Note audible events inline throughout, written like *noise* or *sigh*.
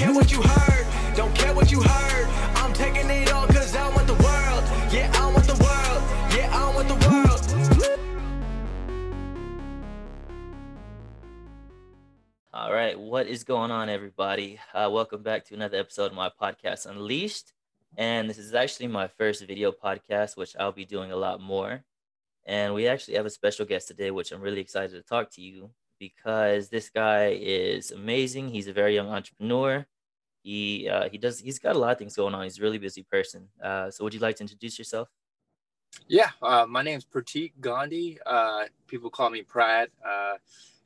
care what you heard, don't care what you heard. I'm taking it all cause I want the world. Yeah, I want the world. Yeah, I want the world. All right, what is going on, everybody? Uh, welcome back to another episode of my podcast, Unleashed. And this is actually my first video podcast, which I'll be doing a lot more. And we actually have a special guest today, which I'm really excited to talk to you because this guy is amazing. He's a very young entrepreneur. He uh, he does he's got a lot of things going on. He's a really busy person. Uh, so, would you like to introduce yourself? Yeah, uh, my name's Pratik Gandhi. Uh, people call me Pratt. Uh,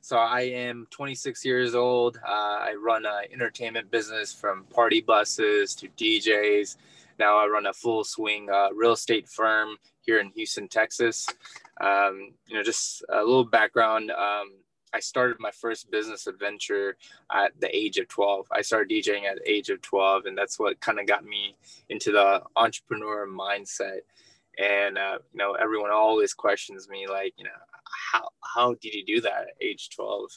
so I am 26 years old. Uh, I run an entertainment business from party buses to DJs. Now I run a full swing uh, real estate firm here in Houston, Texas. Um, you know, just a little background. Um, I started my first business adventure at the age of 12. I started DJing at the age of 12, and that's what kind of got me into the entrepreneur mindset. And uh, you know, everyone always questions me, like, you know, how how did you do that at age 12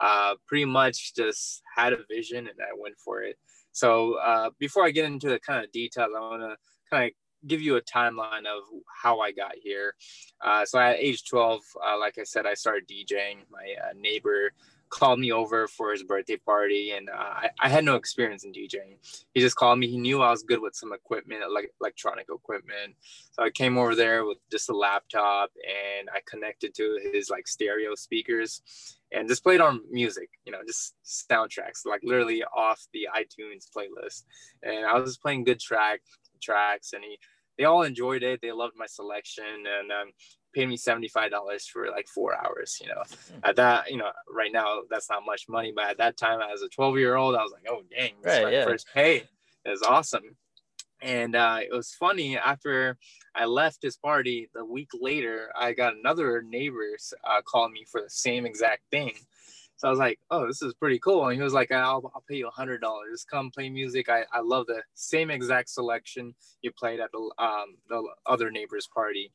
uh, pretty much just had a vision and i went for it so uh, before i get into the kind of details i want to kind of give you a timeline of how i got here uh, so at age 12 uh, like i said i started djing my uh, neighbor called me over for his birthday party and uh, I, I, had no experience in DJing. He just called me. He knew I was good with some equipment, like electronic equipment. So I came over there with just a laptop and I connected to his like stereo speakers and just played on music, you know, just soundtracks, like literally off the iTunes playlist. And I was just playing good track tracks and he they all enjoyed it. They loved my selection, and um, paid me $75 for like four hours, you know, hmm. at that, you know, right now that's not much money, but at that time as a 12 year old, I was like, oh dang, this right, yeah. first pay is awesome. And uh, it was funny after I left his party, the week later, I got another neighbor uh, call me for the same exact thing. So I was like, oh, this is pretty cool. And he was like, I'll, I'll pay you a hundred dollars. Come play music. I, I love the same exact selection you played at the um, the other neighbor's party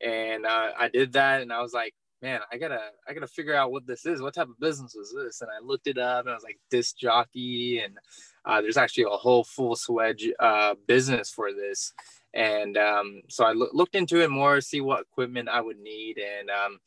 and uh, I did that, and I was like, man, I gotta I gotta figure out what this is. What type of business is this? And I looked it up, and I was like, disc jockey, and uh, there's actually a whole full swedge uh, business for this. And um, so I lo- looked into it more, see what equipment I would need, and um,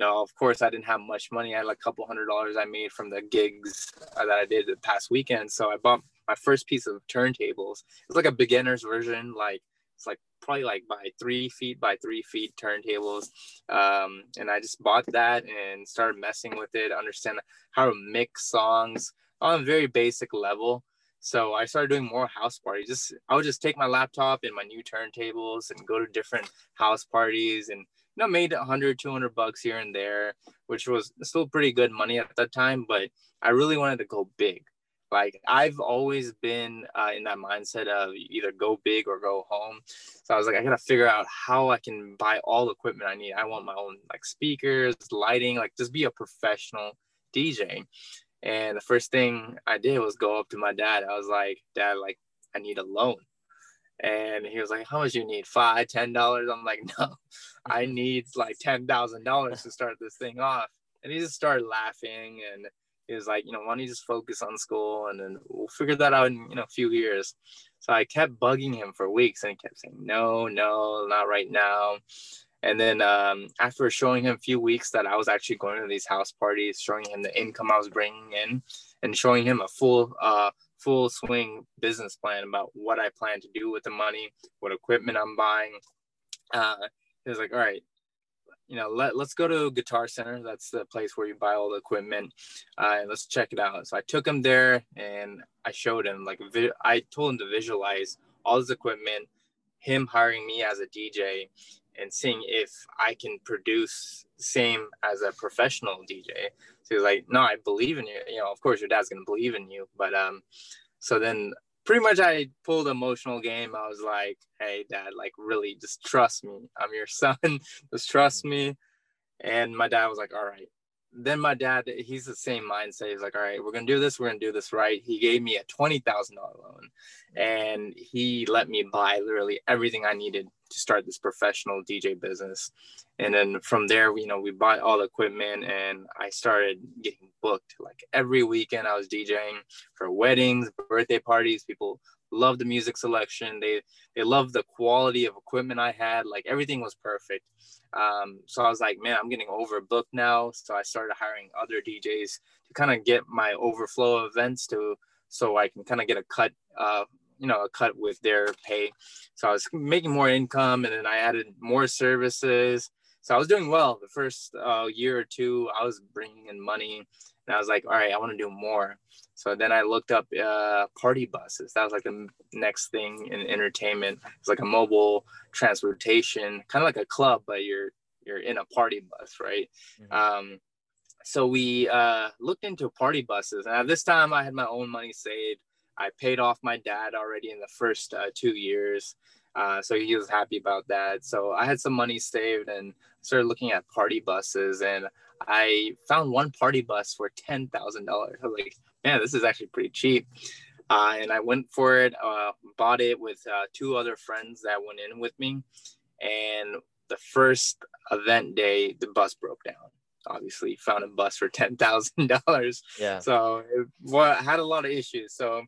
know, of course, I didn't have much money. I had like a couple hundred dollars I made from the gigs uh, that I did the past weekend. So I bought my first piece of turntables. It's like a beginner's version, like it's like probably like by three feet by three feet turntables. Um, and I just bought that and started messing with it, understand how to mix songs on a very basic level. So I started doing more house parties. Just I would just take my laptop and my new turntables and go to different house parties and you know made 100 200 bucks here and there, which was still pretty good money at that time, but I really wanted to go big. Like I've always been uh, in that mindset of either go big or go home. So I was like, I gotta figure out how I can buy all the equipment I need. I want my own like speakers, lighting, like just be a professional DJ. And the first thing I did was go up to my dad. I was like, Dad, like I need a loan. And he was like, How much you need? Five, ten dollars? I'm like, *laughs* No, I need like ten thousand dollars to start this thing off. And he just started laughing and he was like, you know, why don't you just focus on school and then we'll figure that out in, you know, a few years. So I kept bugging him for weeks and he kept saying, no, no, not right now. And then um, after showing him a few weeks that I was actually going to these house parties, showing him the income I was bringing in and showing him a full, uh, full swing business plan about what I plan to do with the money, what equipment I'm buying. Uh, he was like, all right, you know, let, let's go to Guitar Center. That's the place where you buy all the equipment. Uh, let's check it out. So I took him there and I showed him, like, I told him to visualize all his equipment, him hiring me as a DJ, and seeing if I can produce same as a professional DJ. So he's like, no, I believe in you. You know, of course, your dad's going to believe in you. But um, so then pretty much I pulled emotional game. I was like, hey, dad, like really just trust me. I'm your *laughs* son. just trust me. And my dad was like, all right. Then my dad, he's the same mindset. He's like, all right, we're gonna do this. We're gonna do this right. He gave me a twenty thousand dollar loan, and he let me buy literally everything I needed to start this professional DJ business. And then from there, you know, we bought all the equipment and I started getting booked. Like every weekend, I was DJing for weddings, birthday parties. People love the music selection. They they love the quality of equipment I had. Like everything was perfect. Um, so I was like, man, I'm getting overbooked now. So I started hiring other DJs to kind of get my overflow events to so I can kind of get a cut, uh, you know, a cut with their pay. So I was making more income, and then I added more services. So I was doing well the first uh, year or two. I was bringing in money, and I was like, all right, I want to do more. So then I looked up uh, party buses. That was like the next thing in entertainment. It's like a mobile transportation, kind of like a club, but you're you're in a party bus, right? Mm-hmm. Um, so we uh, looked into party buses, and at this time I had my own money saved. I paid off my dad already in the first uh, two years, uh, so he was happy about that. So I had some money saved and started looking at party buses, and I found one party bus for ten thousand dollars. I was like, man, this is actually pretty cheap. Uh, and I went for it, uh, bought it with uh, two other friends that went in with me. And the first event day, the bus broke down. Obviously, found a bus for ten thousand dollars. Yeah. So it well, had a lot of issues. So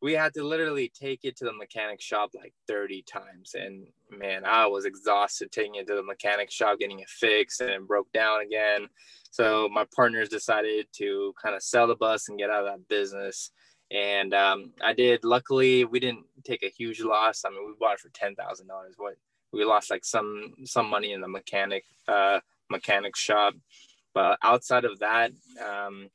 we had to literally take it to the mechanic shop like 30 times and man i was exhausted taking it to the mechanic shop getting it fixed and it broke down again. So my partners decided to kind of sell the bus and get out of that business. And um, i did. Luckily we didn't take a huge loss. I mean we bought it for $10000 what we lost like some some money in the mechanic uh, mechanic shop. But outside of that um,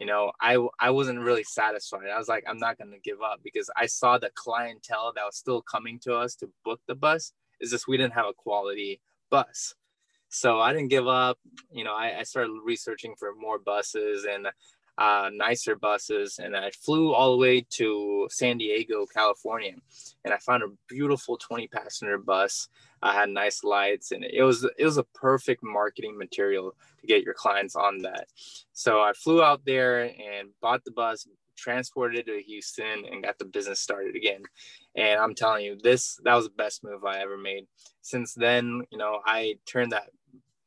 you know, I I wasn't really satisfied. I was like, I'm not gonna give up because I saw the clientele that was still coming to us to book the bus. Is just we didn't have a quality bus. So I didn't give up. You know, I, I started researching for more buses and uh, nicer buses, and I flew all the way to San Diego, California, and I found a beautiful 20 passenger bus. I had nice lights, and it was it was a perfect marketing material to get your clients on that. So I flew out there and bought the bus, transported it to Houston, and got the business started again. And I'm telling you, this that was the best move I ever made. Since then, you know, I turned that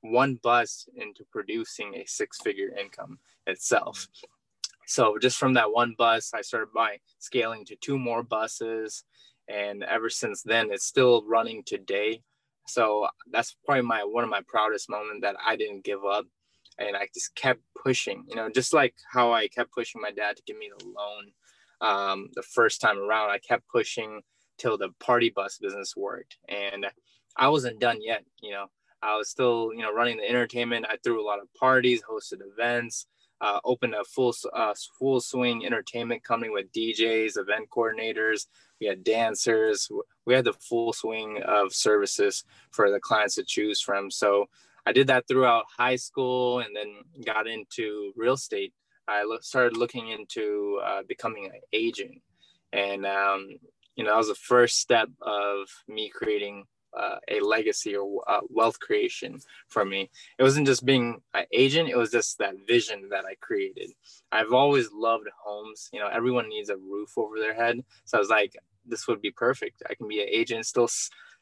one bus into producing a six figure income itself. So just from that one bus, I started by scaling to two more buses. And ever since then, it's still running today. So that's probably my one of my proudest moments that I didn't give up. And I just kept pushing, you know, just like how I kept pushing my dad to give me the loan um, the first time around. I kept pushing till the party bus business worked. And I wasn't done yet, you know. I was still, you know, running the entertainment. I threw a lot of parties, hosted events, uh, opened a full uh, full swing entertainment company with DJs, event coordinators. We had dancers. We had the full swing of services for the clients to choose from. So I did that throughout high school, and then got into real estate. I lo- started looking into uh, becoming an agent, and um, you know that was the first step of me creating uh, a legacy or uh, wealth creation for me. It wasn't just being an agent; it was just that vision that I created. I've always loved homes. You know, everyone needs a roof over their head, so I was like, this would be perfect. I can be an agent, still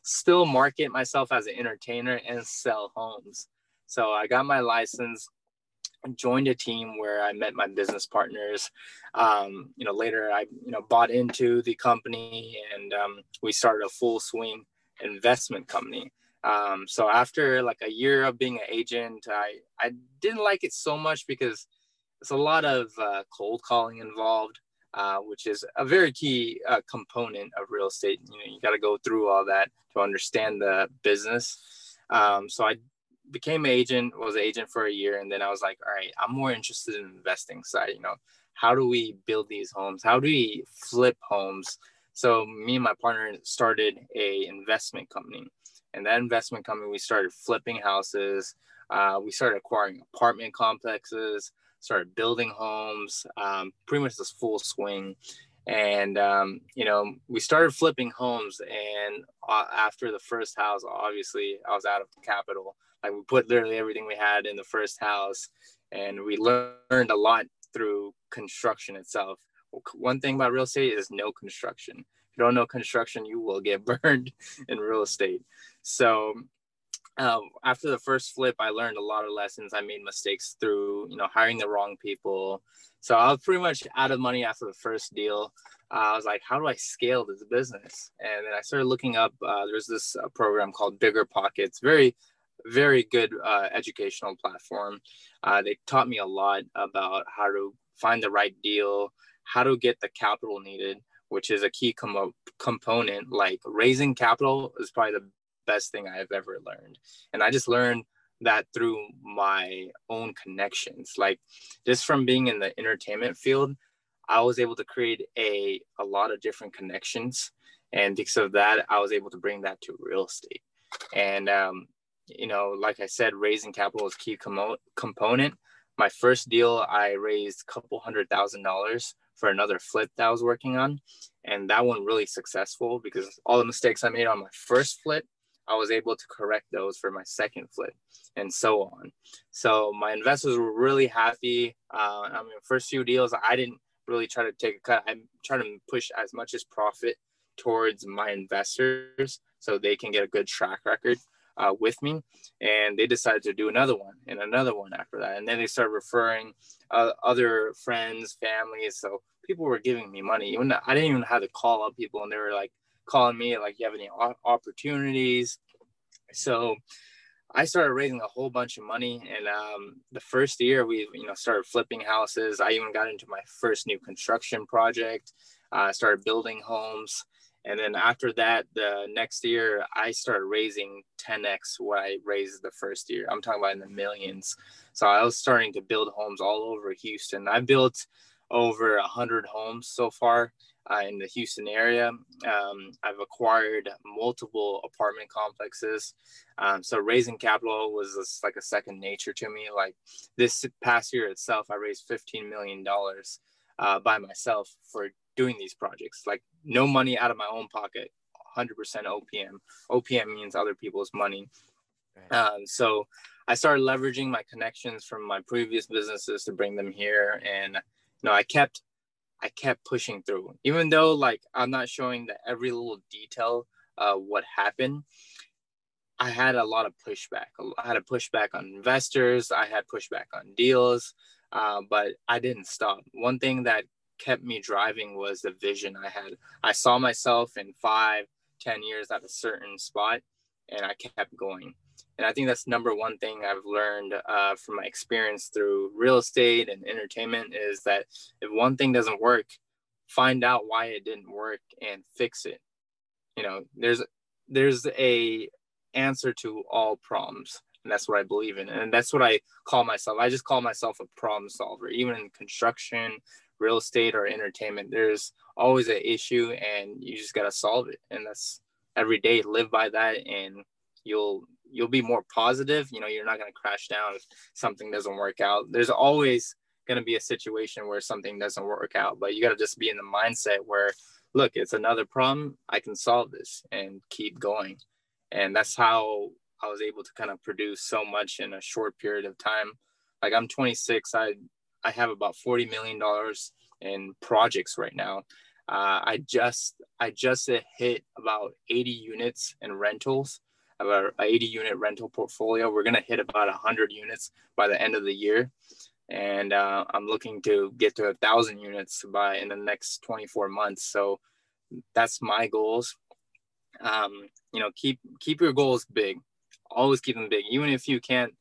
still market myself as an entertainer and sell homes. So I got my license joined a team where I met my business partners. Um, you know, later I, you know, bought into the company and um, we started a full swing investment company. Um, so after like a year of being an agent, I, I didn't like it so much because it's a lot of uh, cold calling involved, uh, which is a very key uh, component of real estate. You know, you got to go through all that to understand the business. Um, so I became an agent, was an agent for a year, and then I was like, all right, I'm more interested in investing side. You know, how do we build these homes? How do we flip homes? So me and my partner started a investment company, and that investment company we started flipping houses. Uh, we started acquiring apartment complexes, started building homes, um, pretty much this full swing. And um, you know, we started flipping homes, and uh, after the first house, obviously I was out of capital. Like we put literally everything we had in the first house, and we learned a lot through construction itself one thing about real estate is no construction. If you don't know construction, you will get *laughs* burned in real estate. So um, after the first flip, I learned a lot of lessons. I made mistakes through, you know, hiring the wrong people. So I was pretty much out of money after the first deal. Uh, I was like, how do I scale this business? And then I started looking up. Uh, there's this uh, program called Bigger Pockets. Very, very good uh, educational platform. Uh, they taught me a lot about how to find the right deal, how to get the capital needed, which is a key com- component. Like raising capital is probably the best thing I have ever learned. And I just learned that through my own connections. Like just from being in the entertainment field, I was able to create a, a lot of different connections. And because of that, I was able to bring that to real estate. And, um, you know, like I said, raising capital is key com- component. My first deal, I raised a couple hundred thousand dollars for another flip that I was working on. And that one really successful because all the mistakes I made on my first flip, I was able to correct those for my second flip and so on. So my investors were really happy. Uh, I mean, first few deals, I didn't really try to take a cut. I'm trying to push as much as profit towards my investors so they can get a good track record uh, with me. And they decided to do another one and another one after that. And then they started referring uh, other friends, families. So people were giving me money. Even I didn't even have to call up people, and they were like calling me like, "You have any opportunities?" So I started raising a whole bunch of money, and um, the first year we, you know, started flipping houses. I even got into my first new construction project. I uh, started building homes, and then after that, the next year I started raising 10x what I raised the first year. I'm talking about in the millions. So I was starting to build homes all over Houston. I built over a hundred homes so far uh, in the Houston area. Um, I've acquired multiple apartment complexes. Um, so raising capital was just like a second nature to me. Like this past year itself, I raised $15 million uh, by myself for doing these projects. Like no money out of my own pocket, 100% OPM. OPM means other people's money. Um, so I started leveraging my connections from my previous businesses to bring them here. And, you know, I kept I kept pushing through, even though like I'm not showing the every little detail uh, what happened. I had a lot of pushback. I had a pushback on investors. I had pushback on deals, uh, but I didn't stop. One thing that kept me driving was the vision I had. I saw myself in five, ten years at a certain spot, and I kept going. And I think that's number one thing I've learned uh, from my experience through real estate and entertainment is that if one thing doesn't work, find out why it didn't work and fix it. You know, there's there's a answer to all problems, and that's what I believe in, and that's what I call myself. I just call myself a problem solver, even in construction, real estate, or entertainment. There's always an issue, and you just gotta solve it, and that's every day. Live by that, and you'll you'll be more positive. You know, you're not going to crash down if something doesn't work out. There's always going to be a situation where something doesn't work out, but you got to just be in the mindset where, look, it's another problem. I can solve this and keep going. And that's how I was able to kind of produce so much in a short period of time. Like I'm 26, I I have about 40 million dollars in projects right now. Uh, I just I just hit about 80 units in rentals of our 80 unit rental portfolio. We're to hit about 100 units by the end of the year. And uh, I'm looking to get to a thousand units by in the next 24 months. So that's my goals. Um, you know, keep keep your goals big. Always keep them big, even if you can't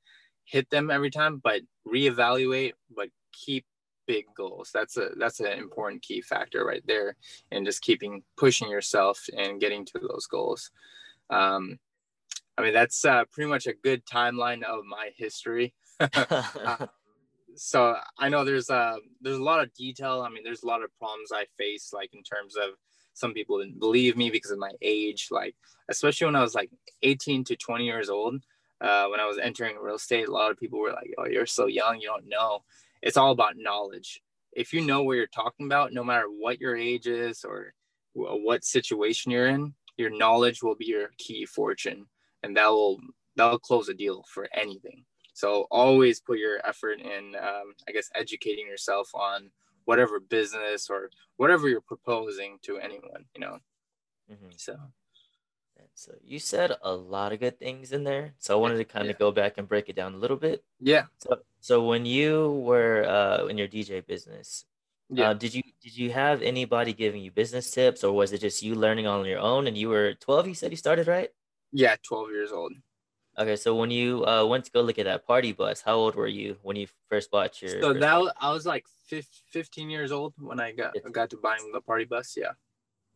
hit them every time. But reevaluate, but keep big goals. That's a that's an important key factor right there, and just keeping pushing yourself and getting to those goals. Um, I mean, that's uh, pretty much a good timeline of my history. uh, *laughs* so I know there's a uh, there's a lot of detail. I mean, there's a lot of problems I face, like in terms of some people didn't believe me because of my age, like especially when I was like 18 to 20 years old. Uh, when I was entering real estate, a lot of people were like, "Oh, you're so young, you don't know." It's all about knowledge. If you know what you're talking about, no matter what your age is or what situation you're in, your knowledge will be your key fortune and that will that will close a deal for anything. So always put your effort in, um, I guess, educating yourself on whatever business or whatever you're proposing to anyone. You know. Mhm. So So you said a lot of good things in there. So I wanted to kind of yeah. go back and break it down a little bit. yeah, So so when you were uh in your DJ business, yeah. uh did you did you have anybody giving you business tips or was it just you learning on your own and you were 12 you said you started, right? yeah, 12 years old. Okay, so when you uh went to go look at that party bus, how old were you when you first bought your So that was, I was like 15 years old when I got Fifteen. got to buying the party bus. Yeah.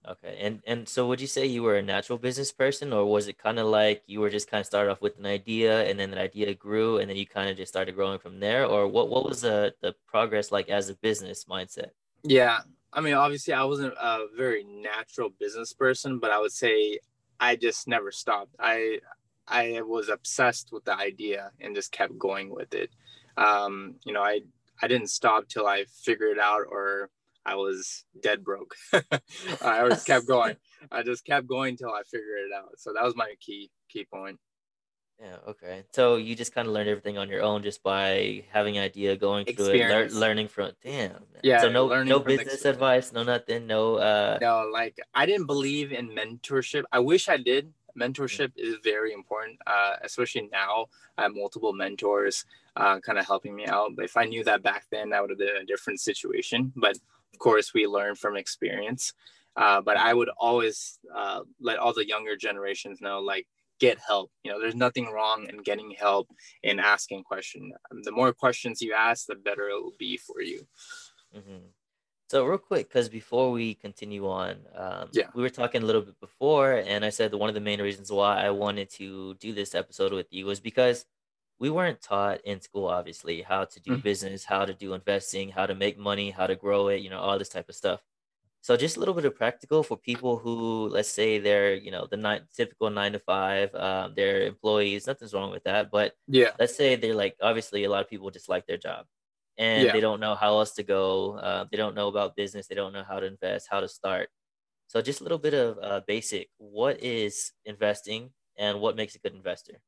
Okay, and and so would you say you were a natural business person, or was it kind of like you were just kind of started off with an idea, and then that idea grew, and then you kind of just started growing from there, or what what was the the progress like as a business mindset? Yeah. I mean, obviously, I wasn't a very natural business person, but I would say I just never stopped. I I was obsessed with the idea and just kept going with it. Um, you know, I I didn't stop till I figured it out or I was dead broke. *laughs* I just kept going. I just kept going till I figured it out. So that was my key key point. Yeah, okay. So you just kind of learned everything on your own just by having an idea, going through it, lear learning from. Damn. man. Yeah, So no no business advice, no nothing, no uh. no like i didn't believe in mentorship i wish i did mentorship is very important uh, especially now i have multiple mentors uh, kind of helping me out but if i knew that back then that would have been a different situation but of course we learn from experience. Uh, but i would always uh, let all the younger generations know like get help. You know there's nothing wrong in getting help and asking questions the more questions you ask the better it will be for you. Hmm So real quick, because before we continue on, um, Yeah. we were talking a little bit before, and I said that one of the main reasons why I wanted to do this episode with you was because we weren't taught in school, obviously, how to do Mhm. business, how to do investing, how to make money, how to grow it, you know, all this type of stuff. So just a little bit of practical for people who, let's say, they're, you know, the nine, typical nine to five, um, they're employees. Nothing's wrong with that, but yeah let's say they're like obviously a lot of people just like their job and Yeah. they don't know how else to go uh, they don't know about business they don't know how to invest how to start so just a little bit of uh, basic what is investing and what makes a good investor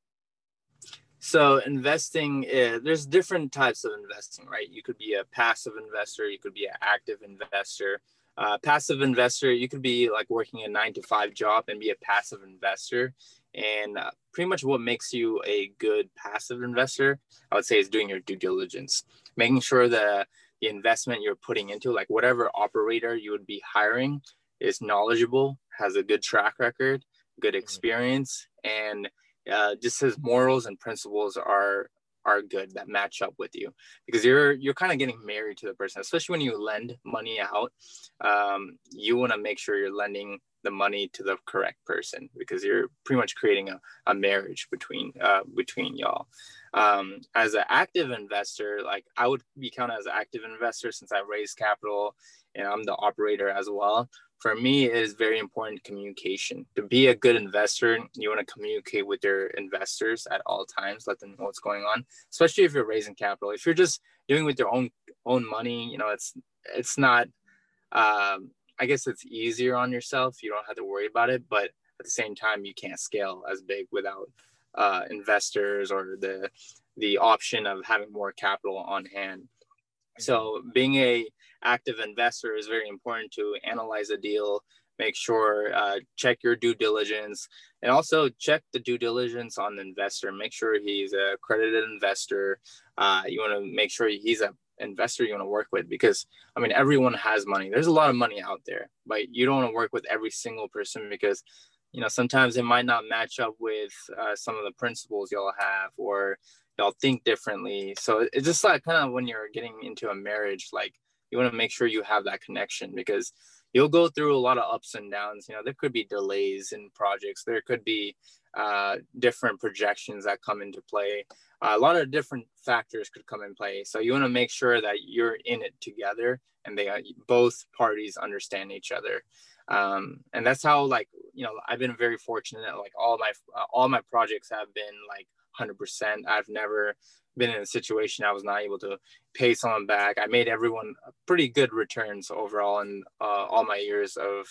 So investing, is, there's different types of investing, right? You could be a passive investor, you could be an active investor. Uh, passive investor, you could be like working a nine to five job and be a passive investor. And uh, pretty much what makes you a good passive investor, I would say, is doing your due diligence, making sure that the investment you're putting into, like whatever operator you would be hiring, is knowledgeable, has a good track record, good experience, and uh, just his morals and principles are are good that match up with you. Because you're you're kind of getting married to the person especially when you lend money out um, you want to make sure you're lending the money to the correct person because you're pretty much creating a, a marriage between uh, between y'all. Um, as an active investor like i would be counted as an active investor since i raised capital and i'm the operator as well for me it is very important communication. To be a good investor you want to communicate with your investors at all times let them know what's going on especially if you're raising capital. If you're just doing with your own own money you know it's it's not um, i guess it's easier on yourself. You don't have to worry about it but at the same time you can't scale as big without uh, investors or the the option of having more capital on hand. So being a active investor is very important to analyze a deal, make sure, uh, check your due diligence, and also check the due diligence on the investor. Make sure he's a accredited investor. Uh, you want to make sure he's a investor you want to work with because I mean everyone has money. There's a lot of money out there, but you don't want to work with every single person because you know sometimes it might not match up with uh, some of the principles y'all have or y'all think differently. So it's just like kind of when you're getting into a marriage, like you want to make sure you have that connection because you'll go through a lot of ups and downs. You know, there could be delays in projects, there could be uh, different projections that come into play. Uh, a lot of different factors could come in play. So you want to make sure that you're in it together and they both parties understand each other. Um, and that's how like you know I've been very fortunate. Like all my uh, all my projects have been like 100%. I've never been in a situation I was not able to pay someone back. I made everyone pretty good returns overall in uh, all my years of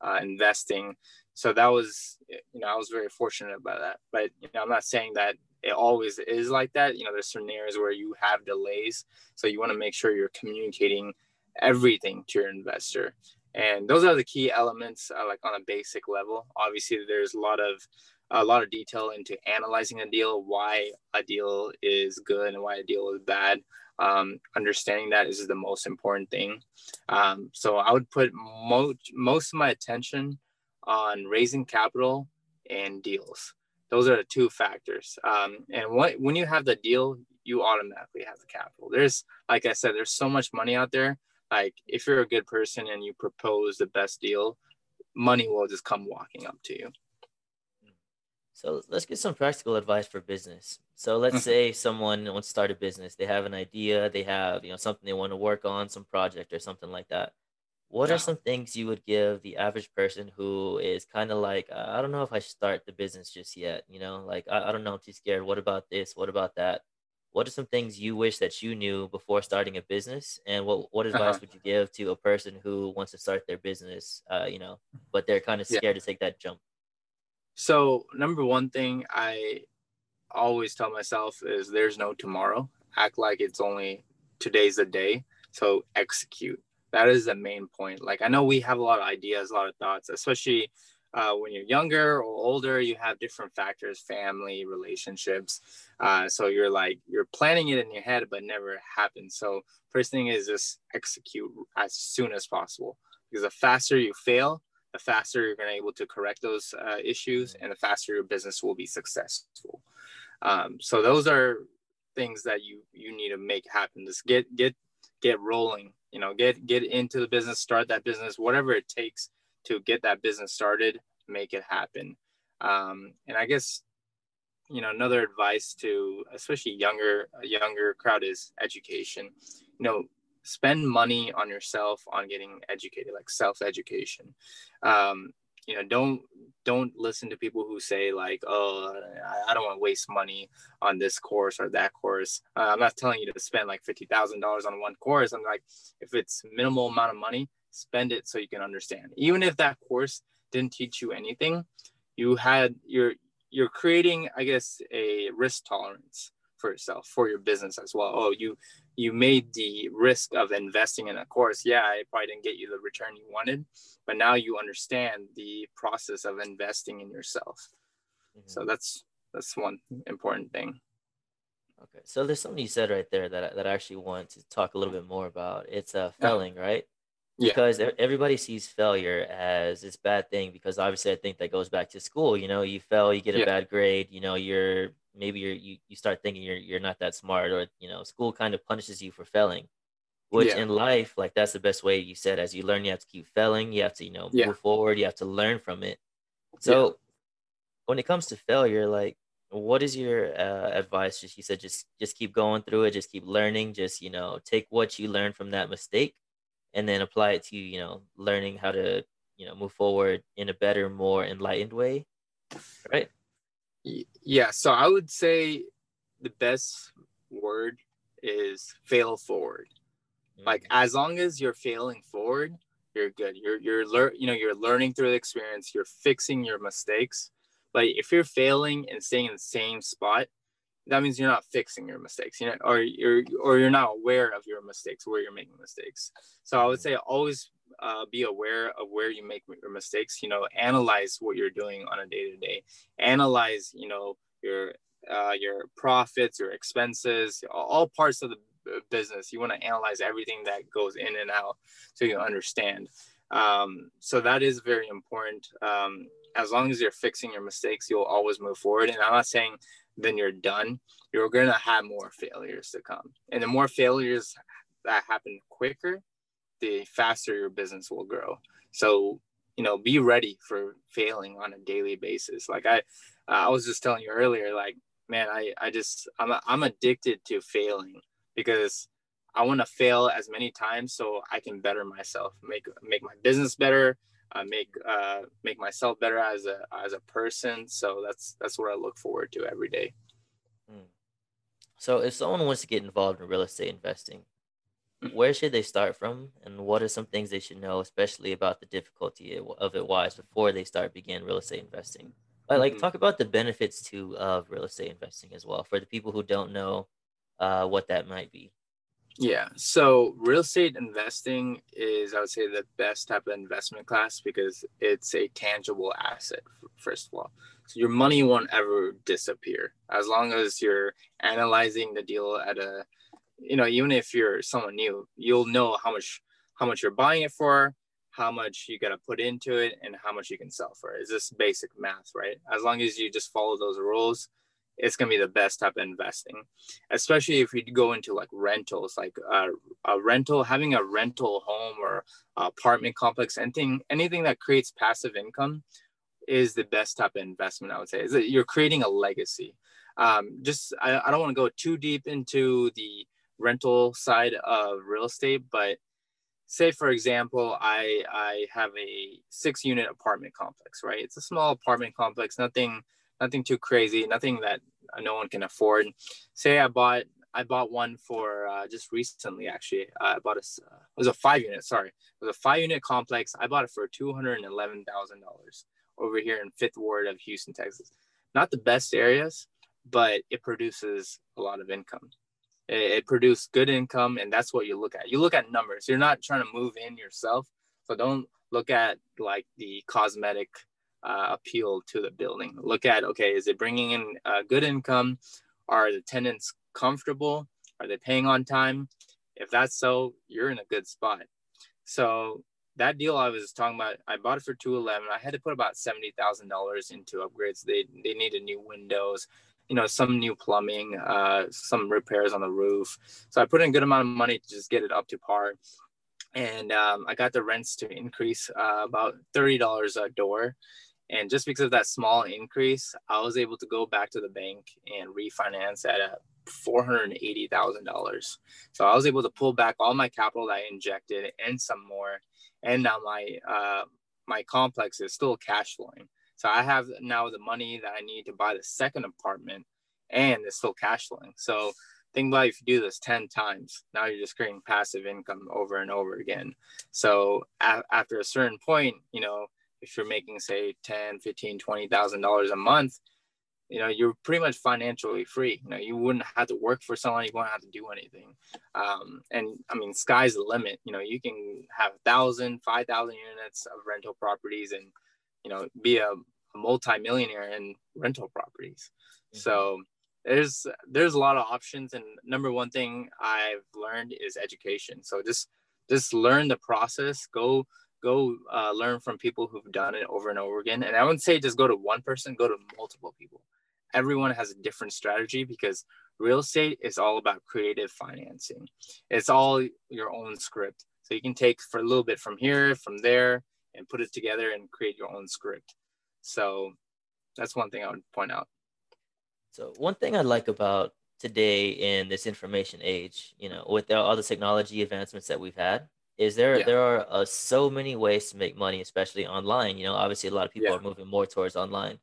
uh, investing. So that was, you know, I was very fortunate about that. But, you know, I'm not saying that it always is like that. You know, there's scenarios where you have delays. So you want to make sure you're communicating everything to your investor and those are the key elements uh, like on a basic level obviously there's a lot of a lot of detail into analyzing a deal why a deal is good and why a deal is bad. Um, understanding that is the most important thing. Um, so i would put most most of my attention on raising capital and deals. Those are the two factors. Um, and what, when you have the deal you automatically have the capital. There's like i said there's so much money out there. Like if you're a good person and you propose the best deal money will just come walking up to you so let's get some practical advice for business. So let's mm-hmm. say someone wants to start a business. They have an idea. They have you know something they want to work on some project or something like that. What yeah. are some things you would give the average person who is kind of like i don't know if i should start the business just yet you know? Like I, I don't know. I'm too scared. What about this? What about that? What are some things you wish that you knew before starting a business? And what, what advice uh-huh. would you give to a person who wants to start their business uh, you know but they're kind of scared yeah. to take that jump so number one thing i always tell myself is there's no tomorrow. Act like it's only today's the day. So execute. That is the main point. Like i know we have a lot of ideas a lot of thoughts especially uh, when you're younger or older, you have different factors, family, relationships. Uh, so you're like, you're planning it in your head, but never happens. So first thing is just execute as soon as possible. Because the faster you fail, the faster you're going to be able to correct those uh, issues and the faster your business will be successful. Um, so those are things that you, you need to make happen. Just get, get, get rolling, you know, get, get into the business, start that business, whatever it takes to get that business started, make it happen. Um, and I guess, you know, another advice to especially younger, younger crowd is education. You know, spend money on yourself on getting educated, like self education. Um, you know, don't don't listen to people who say like, "Oh, I, don't want to waste money on this course or that course." Uh, I'm not telling you to spend like fifty thousand dollars on one course. I'm like, if it's minimal amount of money, spend it so you can understand even if that course didn't teach you anything you had you're you're creating i guess a risk tolerance for yourself for your business as well oh you you made the risk of investing in a course yeah it probably didn't get you the return you wanted but now you understand the process of investing in yourself mm-hmm. so that's that's one important thing okay so there's something you said right there that, that i actually want to talk a little bit more about it's uh failing yeah. right because yeah. everybody sees failure as this bad thing because obviously i think that goes back to school you know you fail you get a yeah. bad grade you know you're maybe you're you, you start thinking you're you're not that smart or you know school kind of punishes you for failing which yeah. in life like that's the best way you said as you learn you have to keep failing you have to you know move forward you have to learn from it so when it comes to failure like what is your uh, advice just you said just just keep going through it just keep learning just you know take what you learned from that mistake and then apply it to you know learning how to you know move forward in a better more enlightened way right? Yeah so i would say the best word is fail forward. Mm-hmm. like as long as you're failing forward you're good. You're you're lear- you know you're learning through the experience you're fixing your mistakes. But if you're failing and staying in the same spot that means you're not fixing your mistakes. You know or you're or you're not aware of your mistakes where you're making mistakes. So i would say always uh, be aware of where you make your mistakes you know analyze what you're doing on a day to day analyze you know your uh, your profits your expenses all parts of the business. You want to analyze everything that goes in and out so you understand. Um, so that is very important. Um, as long as you're fixing your mistakes you'll always move forward. And i'm not saying then you're done, you're going to have more failures to come. And the more failures that happen quicker, the faster your business will grow. So, you know, be ready for failing on a daily basis. Like I, I was just telling you earlier, like, man, I, I just, I'm, I'm addicted to failing because I want to fail as many times so I can better myself, make, make my business better, uh, make uh, make myself better as a as a person. So that's that's what I look forward to every day. Hmm. So if someone wants to get involved in real estate investing, mm-hmm. where should they start from, and what are some things they should know, especially about the difficulty of it wise before they start begin real estate investing? Like, mm-hmm. talk about the benefits too of real estate investing as well for the people who don't know uh, what that might be. Yeah. So real estate investing is, I would say, the best type of investment class because it's a tangible asset, first of all. So your money won't ever disappear as long as you're analyzing the deal at a, you know, even if you're someone new, you'll know how much how much you're buying it for, how much you got to put into it, and how much you can sell for. Is this basic math, right? As long as you just follow those rules, it's gonna be the best type of investing, especially if you go into like rentals, like uh, a rental, having a rental home or apartment complex, anything anything that creates passive income is the best type of investment. I would say is that you're creating a legacy. Um, just I, I don't want to go too deep into the rental side of real estate, but say for example i i have a six unit apartment complex right it's a small apartment complex nothing nothing too crazy, nothing that no one can afford. Say I bought I bought one for uh, just recently actually. Uh, I bought a uh, it was a five unit. Sorry, it was a five unit complex. I bought it for two hundred and eleven thousand dollars over here in Fifth Ward of Houston, Texas. Not the best areas, but it produces a lot of income. It, it produced good income, and that's what you look at. You look at numbers. You're not trying to move in yourself, so don't look at like the cosmetic uh, appeal to the building. Look at okay, is it bringing in uh, good income? Are the tenants comfortable? Are they paying on time? If that's so, you're in a good spot. So that deal I was talking about, I bought it for two eleven. I had to put about seventy thousand dollars into upgrades. They they needed new windows, you know, some new plumbing, uh, some repairs on the roof. So I put in a good amount of money to just get it up to par. And um, I got the rents to increase uh, about thirty dollars a door, and just because of that small increase, I was able to go back to the bank and refinance at a $480,000. So I was able to pull back all my capital that I injected and some more. And now my, uh, my complex is still cash flowing. So I have now the money that I need to buy the second apartment and it's still cash flowing. So think about if you do this 10 times, now you're just creating passive income over and over again. So a- after a certain point, you know, if you're making say 10 15 20 thousand dollars a month you know you're pretty much financially free. You know you wouldn't have to work for someone you wouldn't have to do anything. Um, and i mean sky's the limit. You know you can have thousand five thousand units of rental properties and you know be a, a multi-millionaire in rental properties. Mm-hmm. so there's there's a lot of options and number one thing i've learned is education. So just just learn the process. Go go uh, learn from people who've done it over and over again. And I wouldn't say just go to one person, go to multiple people. Everyone has a different strategy because real estate is all about creative financing. It's all your own script. So you can take for a little bit from here, from there, and put it together and create your own script. So that's one thing I would point out. So one thing I like about today in this information age, you know, with all the technology advancements that we've had, is there yeah. there are uh, so many ways to make money especially online you know obviously a lot of people yeah. are moving more towards online.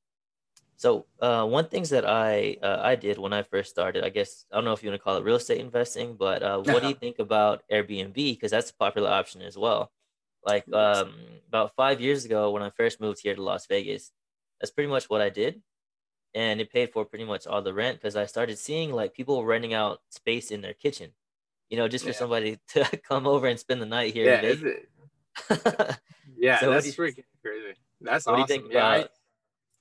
So uh, one things that i uh, i did when i first started i guess i don't know if you want to call it real estate investing but uh, what do you *laughs* think about airbnb? Because that's a popular option as well. Like um, about five years ago when i first moved here to las vegas that's pretty much what i did and it paid for pretty much all the rent because i started seeing like people renting out space in their kitchen you know, just for yeah. somebody *laughs* to come over and spend the night here. Yeah, it... *laughs* yeah, so that's freaking crazy. That's what awesome. do you think about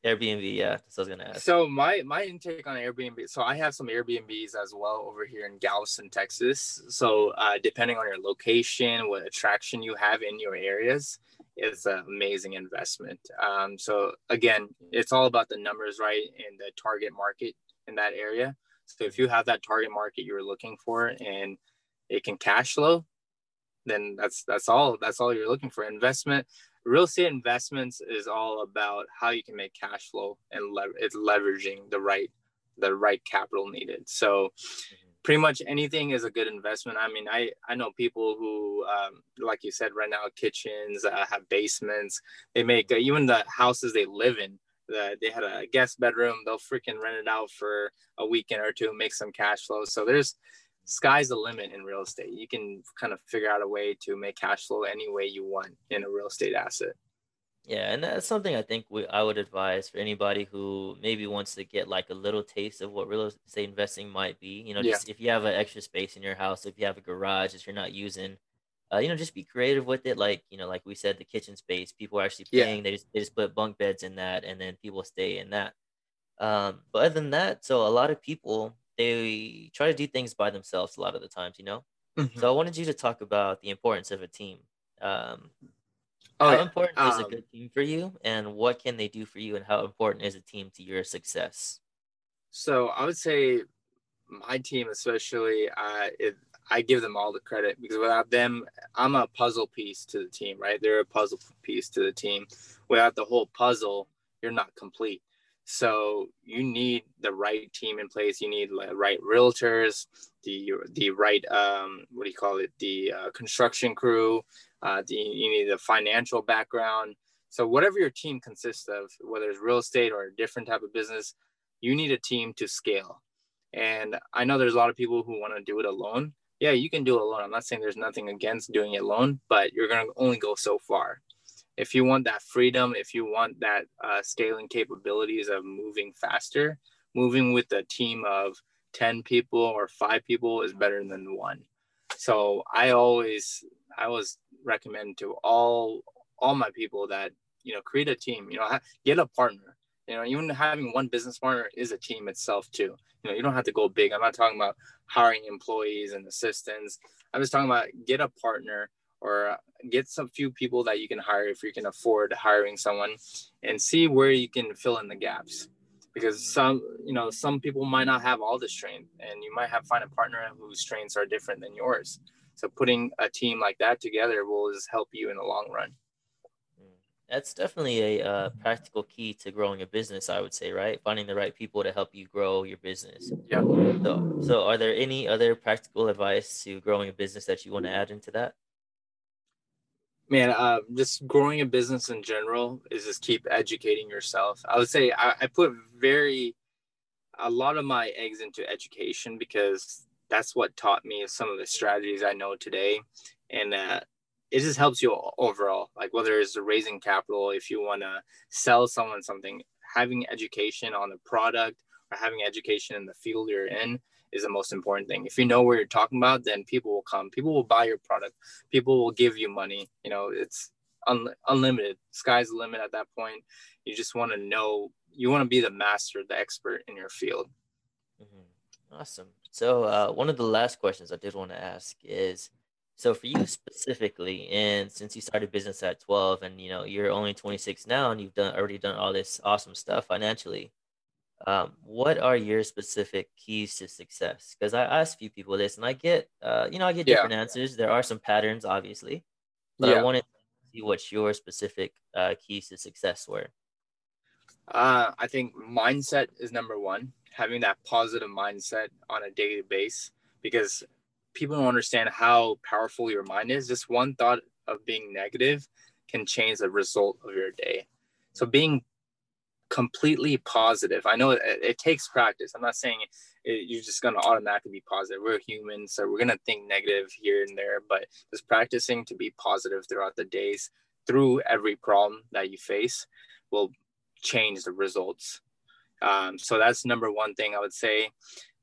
yeah, Airbnb? Yeah, that's what I was gonna ask. So my my intake on Airbnb. So I have some Airbnbs as well over here in Galveston, Texas. So uh, depending on your location, what attraction you have in your areas, is an amazing investment. Um, so again, it's all about the numbers, right, and the target market in that area. So if you have that target market you're looking for and it can cash flow, then that's that's all that's all you're looking for. Investment, real estate investments is all about how you can make cash flow and lever- it's leveraging the right the right capital needed. So mm-hmm. pretty much anything is a good investment. I mean, I I know people who, um, like you said, right now kitchens uh, have basements. They make uh, even the houses they live in. Uh, they had a guest bedroom. They'll freaking rent it out for a weekend or two, make some cash flow. So there's sky's the limit in real estate. You can kind of figure out a way to make cash flow any way you want in a real estate asset. Yeah, and that's something I think we, I would advise for anybody who maybe wants to get like a little taste of what real estate investing might be. You know, Yeah. just if you have an extra space in your house, if you have a garage that you're not using, uh, you know, just be creative with it. Like you know, like we said, the kitchen space, people are actually Yeah. paying. They just they just put bunk beds in that, and then people stay in that. Um, but other than that, so a lot of people they try to do things by themselves a lot of the times. You know, Mhm. so I wanted you to talk about the importance of a team. Um, Oh, how yeah. important is a Um, good team for you, and what can they do for you, and how important is a team to your success? So I would say my team, especially, uh, it, I give them all the credit because without them, I'm a puzzle piece to the team, right? They're a puzzle piece to the team. Without the whole puzzle, you're not complete. So you need the right team in place. You need the right realtors, the the right um, what do you call it? The uh, construction crew. Uh, the, you need the financial background. So whatever your team consists of, whether it's real estate or a different type of business, you need a team to scale. And I know there's a lot of people who want to do it alone. Yeah, you can do it alone. I'm not saying there's nothing against doing it alone, but you're going to only go so far. If you want that freedom, if you want that uh, scaling capabilities of moving faster, moving with a team of 10 people or five people is better than one. So I always, I always recommend to all, all my people that, you know, create a team, you know, get a partner. You know even having one business partner is a team itself too. You know you don't have to go big. I'm not talking about hiring employees and assistants. I'm just talking about get a partner or get some few people that you can hire if you can afford hiring someone and see where you can fill in the gaps because some you know some people might not have all the strength and you might have find a partner whose strengths are different than yours so putting a team like that together will just help you in the long run. That's definitely a uh, practical key to growing a business, I would say, right? Finding the right people to help you grow your business. yeah So, so are there any other practical advice to growing a business that you want to add into that? Man uh, just growing a business in general is just keep educating yourself. I would say I, I put very a lot of my eggs into education because that's what taught me some of the strategies i know today. And uh, it just helps you overall like whether it's raising capital if you want to sell someone something having education on the product or having education in the field you're in is the most important thing. If you know what you're talking about then people will come. People will buy your product. People will give you money. You know it's un- unlimited. Sky's the limit at that point. You just want to know you want to be the master the expert in your field. Mhm. Awesome. So, uh, one of the last questions I did want to ask is, so for you specifically, and since you started business at 12 and you know you're only 26 now and you've done already done all this awesome stuff financially, um, what are your specific keys to success? Because I asked a few people this and I get, uh, you know, I get Yeah. different answers. There are some patterns, obviously, but I wanted to see what your specific uh, keys to success were. Uh, I think mindset is number one. Having that positive mindset on a daily basis, because people don't understand how powerful your mind is. Just one thought of being negative can change the result of your day. So being completely positive. I know it, it takes practice. I'm not saying it, you're just going to automatically be positive. We're human, so we're going to think negative here and there, but just practicing to be positive throughout the days through every problem that you face will change the results. Um, so that's number one thing I would say.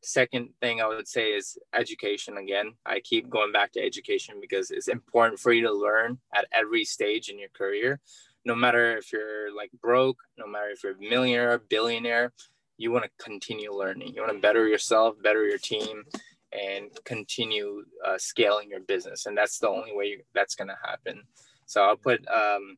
Second thing I would say is education again. I keep going back to education because it's important for you to learn at every stage in your career. No matter if you're like broke, no matter if you're a millionaire, or billionaire, you want to continue learning. You want to better yourself, better your team, and continue uh, scaling your business. And that's the only way you, that's going to happen. So I'll put um,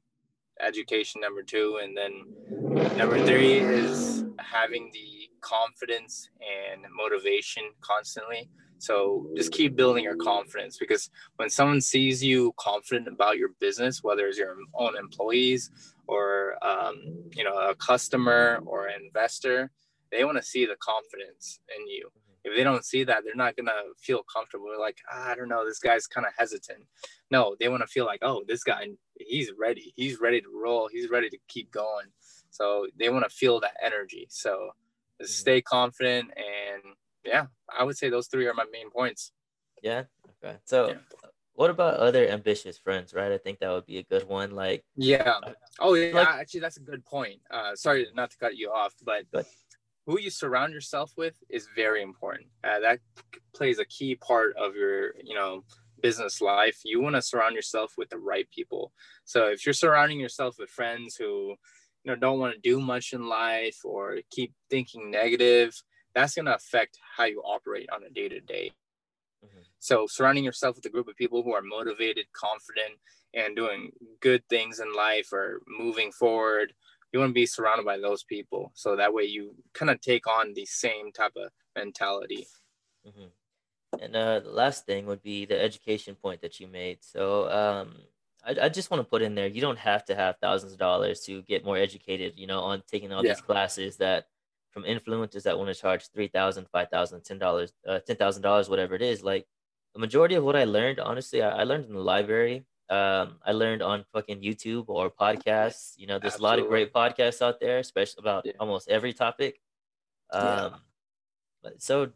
education number two and then number three is having the confidence and motivation constantly so just keep building your confidence because when someone sees you confident about your business whether it's your own employees or um, you know a customer or an investor they want to see the confidence in you. If they don't see that they're not going to feel comfortable. They're like ah, i don't know this guy's kind of hesitant. No they want to feel like oh this guy he's ready. He's ready to roll. He's ready to keep going. So they want to feel that energy. So stay confident and yeah i would say those three are my main points Yeah. Okay. So, Yeah. what about other ambitious friends, right? I think that would be a good one. Like, Yeah. Oh, yeah. Like- actually, that's a good point. Uh, sorry not to cut you off, but Good. who you surround yourself with is very important. Uh, that plays a key part of your, you know, business life. You want to surround yourself with the right people. So if you're surrounding yourself with friends who, you know, don't want to do much in life or keep thinking negative, that's going to affect how you operate on a day to day. So surrounding yourself with a group of people who are motivated, confident, and doing good things in life or moving forward, you want to be surrounded by those people. So that way you kind of take on the same type of mentality. Mhm. And uh, the last thing would be the education point that you made. So um, I, I just want to put in there, you don't have to have thousands of dollars to get more educated, you know, on taking all Yeah. these classes that from influencers that want to charge three thousand, five thousand, ten dollars, uh, ten thousand dollars, whatever it is. Like the majority of what I learned, honestly, I, I learned in the library. Um, I learned on fucking YouTube or podcasts. You know, there's a lot of great podcasts out there, especially about Yeah. almost every topic. Um, Yeah. but so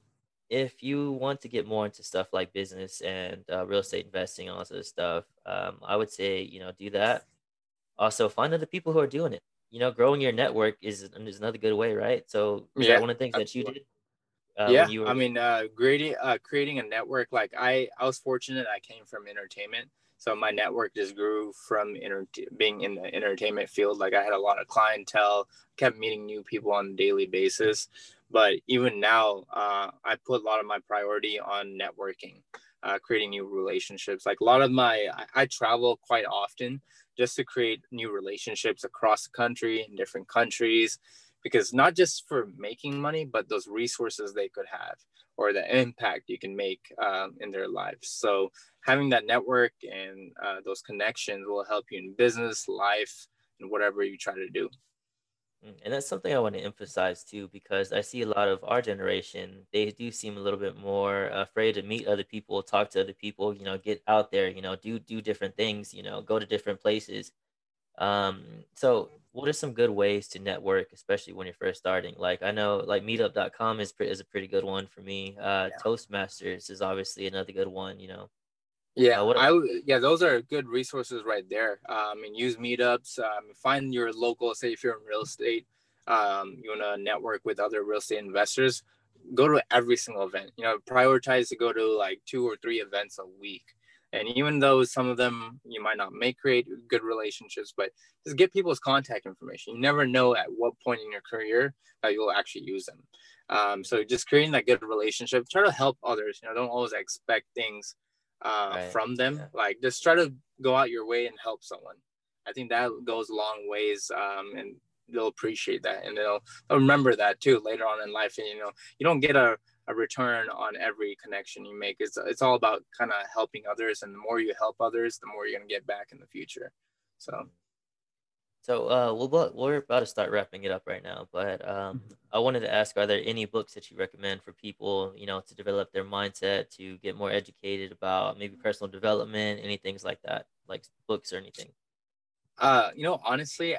if you want to get more into stuff like business and uh, real estate investing and all this stuff, um, I would say you know do that. Also, find other people who are doing it. You know, growing your network is is another good way, right? So is Yeah, that one of the things that you did? Uh, yeah, you were, I mean, uh, creating uh, creating a network. Like I, I was fortunate. I came from entertainment, so my network just grew from inter- being in the entertainment field. Like I had a lot of clientele, kept meeting new people on a daily basis. But even now, uh, I put a lot of my priority on networking, uh, creating new relationships. Like a lot of my, I, I travel quite often just to create new relationships across the country in different countries because not just for making money, but those resources they could have or the impact you can make um, in their lives. So having that network and uh, those connections will help you in business, life, and whatever you try to do. Mm, And that's something I want to emphasize too, because I see a lot of our generation, they do seem a little bit more afraid to meet other people, talk to other people, you know, get out there, you know, do do different things, you know, go to different places. Um, so what are some good ways to network, especially when you're first starting? Like I know like meetup.com is pre- is a pretty good one for me. Uh, Yeah. Toastmasters is obviously another good one, you know. Yeah, Uh, what- I. Yeah, those are good resources right there. Um, and use meetups. Um, find your local. Say if you're in real estate, um, you want to network with other real estate investors. Go to every single event. You know, prioritize to go to like two or three events a week. And even though some of them you might not make create good relationships, but just get people's contact information. You never know at what point in your career that you'll actually use them. Um, so just creating that good relationship. Try to help others. You know, don't always expect things uh, Right, from them. yeah. Like just try to go out your way and help someone. I think that goes a long ways, um, and they'll appreciate that, and they'll, they'll remember that too later on in life. And you know, you don't get a, a return on every connection you make. It's it's all about kind of helping others, and the more you help others, the more you're gonna get back in the future. So So uh, we'll, we're about to start wrapping it up right now, but um, I wanted to ask: Are there any books that you recommend for people, you know, to develop their mindset, to get more educated about maybe personal development, any things like that, like books or anything? Uh, you know, honestly,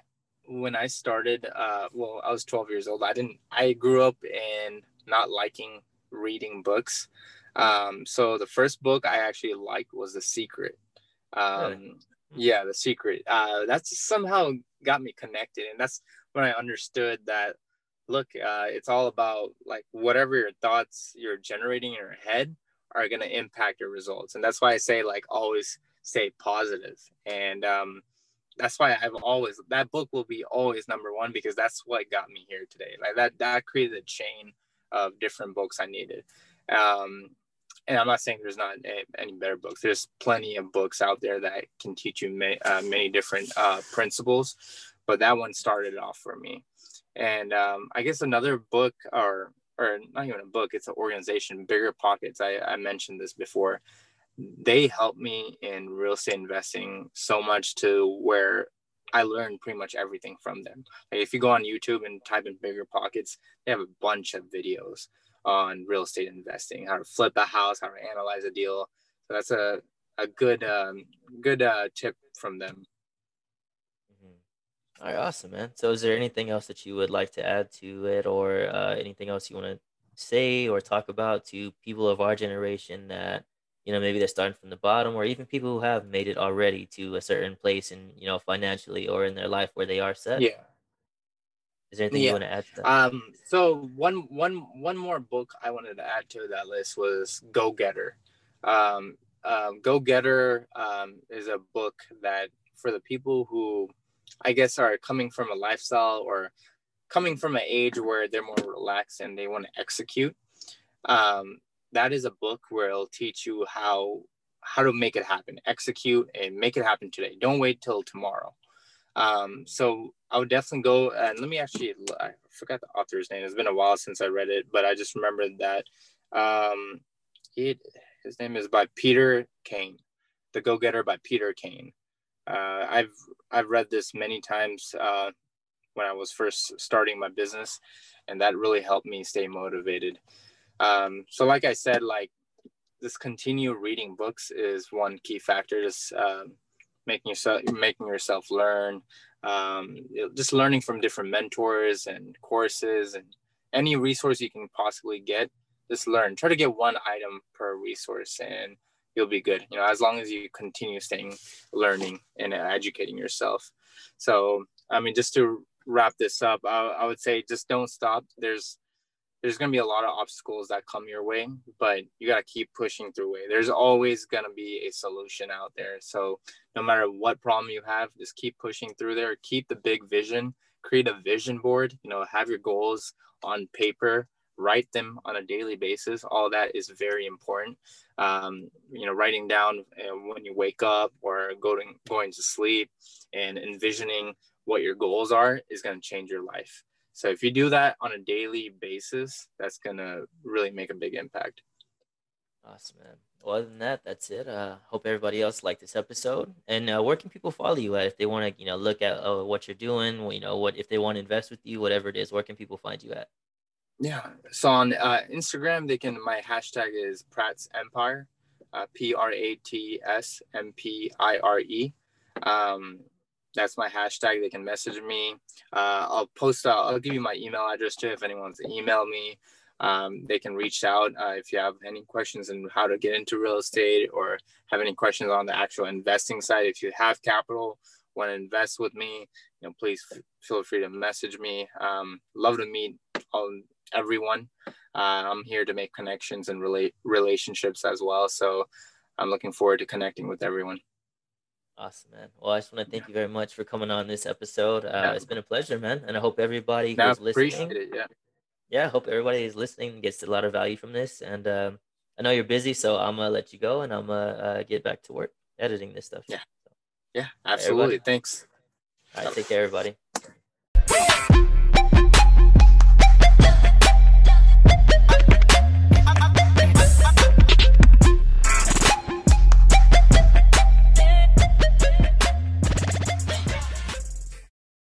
when I started, uh, well, I was 12 years old. I didn't. I grew up in not liking reading books. Um, so the first book I actually liked was The Secret. Um? Yeah, The Secret. Uh, that's somehow got me connected, and that's when I understood that. Look, uh, it's all about like whatever your thoughts you're generating in your head are going to impact your results, and that's why I say like always stay positive and um, that's why I've always that book will be always number one because that's what got me here today. Like that that created a chain of different books I needed. Um, and I'm not saying there's not any better books. There's plenty of books out there that can teach you many, uh, many different uh, principles, but that one started off for me. And um, I guess another book, or or not even a book, it's an organization, Bigger Pockets. I, I mentioned this before they helped me in real estate investing so much to where I learned pretty much everything from them. Like if you go on YouTube and type in bigger pockets, they have a bunch of videos on real estate investing, how to flip a house, how to analyze a deal. So that's a, a good um, good uh, tip from them. Mhm. All right, awesome, man. So, is there anything else that you would like to add to it, or uh, anything else you want to say or talk about to people of our generation that you know maybe they're starting from the bottom or even people who have made it already to a certain place and you know financially or in their life where they are set Yeah. Is there anything Yeah. you want to add to that Um, so one one one more book I wanted to add to that list was Go Getter. Um, um, Go Getter um, is a book that for the people who I guess are coming from a lifestyle or coming from an age where they're more relaxed and they want to execute. Um, that is a book where it'll teach you how how to make it happen, execute and make it happen today. Don't wait till tomorrow. Um, so I would definitely go and let me actually I forgot the author's name. It's been a while since I read it, but I just remembered that um, it his name is by Peter Kane, The Go Getter by Peter Kane. Uh, I've I've read this many times uh, when I was first starting my business, and that really helped me stay motivated. Um, so, like I said, like this continue reading books is one key factor. Just um, making yourself making yourself learn, um, just learning from different mentors and courses and any resource you can possibly get. Just learn. Try to get one item per resource, and you'll be good. You know, as long as you continue staying learning and educating yourself. So, I mean, just to wrap this up, I, I would say just don't stop. There's there's going to be a lot of obstacles that come your way, but you got to keep pushing through it. There's always going to be a solution out there. So no matter what problem you have, just keep pushing through there. Keep the big vision, create a vision board, you know, have your goals on paper, write them on a daily basis. All that is very important. Um, you know, writing down uh, when you wake up or going, going to sleep and envisioning what your goals are is going to change your life. So if you do that on a daily basis, that's gonna really make a big impact. Awesome, man. Well, other than that, that's it. Uh, hope everybody else liked this episode. And uh, where can people follow you at if they want to, you know, look at uh, what you're doing? You know, what if they want to invest with you, whatever it is. Where can people find you at? Yeah. So on uh, Instagram, they can. My hashtag is Pratt's Empire, uh, P R A T S M P I R E. Um, that's my hashtag. They can message me. Uh, I'll post. Uh, I'll give you my email address too if anyone wants to email me. Um, they can reach out uh, if you have any questions on how to get into real estate or have any questions on the actual investing side. If you have capital, want to invest with me, you know, please f- feel free to message me. Um, love to meet all everyone. Uh, I'm here to make connections and relate relationships as well. So I'm looking forward to connecting with everyone. Awesome, man. Well, I just want to thank you very much for coming on this episode. Uh, Yeah. It's been a pleasure, man. And I hope everybody I who's listening, it. Yeah. yeah, I hope everybody is listening gets a lot of value from this. And um, I know you're busy, so I'm gonna let you go and I'm gonna uh, get back to work editing this stuff. Yeah. So, Yeah. Absolutely. Thanks. all right, take care, everybody.